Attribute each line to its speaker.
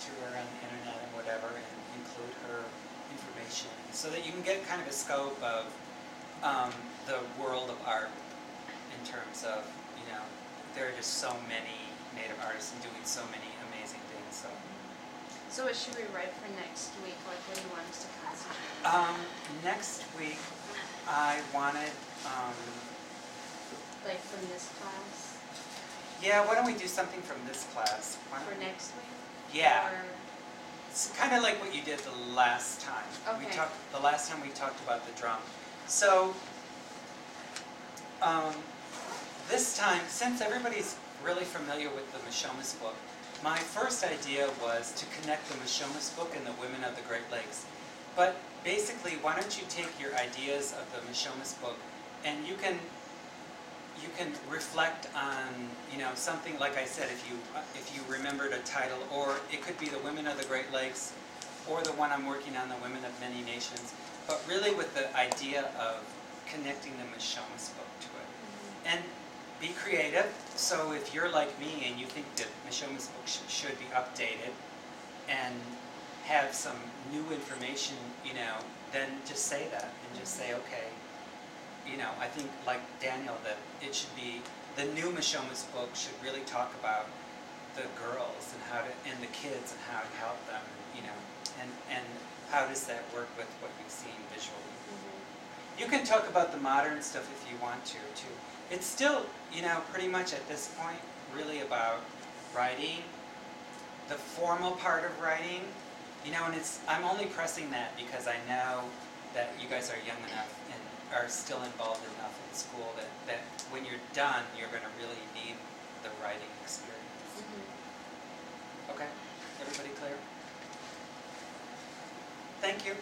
Speaker 1: to her on the internet and whatever, and include her information, so that you can get kind of a scope of um, the world of art in terms of, you know, there are just so many native artists and doing so many amazing things, so.
Speaker 2: So what should we write for next week? Like what do you want us to concentrate?
Speaker 1: Um, next week, I wanted, um,
Speaker 2: Like from this class?
Speaker 1: yeah, why don't we do something from this class?
Speaker 2: For next week?
Speaker 1: Yeah,
Speaker 2: Or,
Speaker 1: it's kind of like what you did the last time. We talked, the last time we talked about the drum. So, um, this time, since everybody's really familiar with the Mishomis book, my first idea was to connect the Mishomis book and the Women of the Great Lakes. But basically, why don't you take your ideas of the Mishomis book and you can you can reflect on you know something like I said if you if you remembered a title or it could be the Women of the Great Lakes or the one I'm working on the Women of Many Nations but really with the idea of connecting the Mishomis book to it. Mm-hmm. And be creative so if you're like me and you think that Mishomis book sh- should be updated and have some new information you know then just say that and just say mm-hmm. okay you know, I think like Daniel, that it should be, the new Mishomis book should really talk about the girls and how to, and the kids and how to help them, you know, and, and how does that work with what you've seen visually.
Speaker 2: Mhm.
Speaker 1: You can talk about the modern stuff if you want to, too. It's still, you know, pretty much at this point, really about writing, the formal part of writing, you know, and it's, I'm only pressing that because I know that you guys are young enough and are still involved enough in school that, that when you're done, you're gonna really need the writing experience.
Speaker 2: Mhm.
Speaker 1: Okay? Everybody clear? Thank you.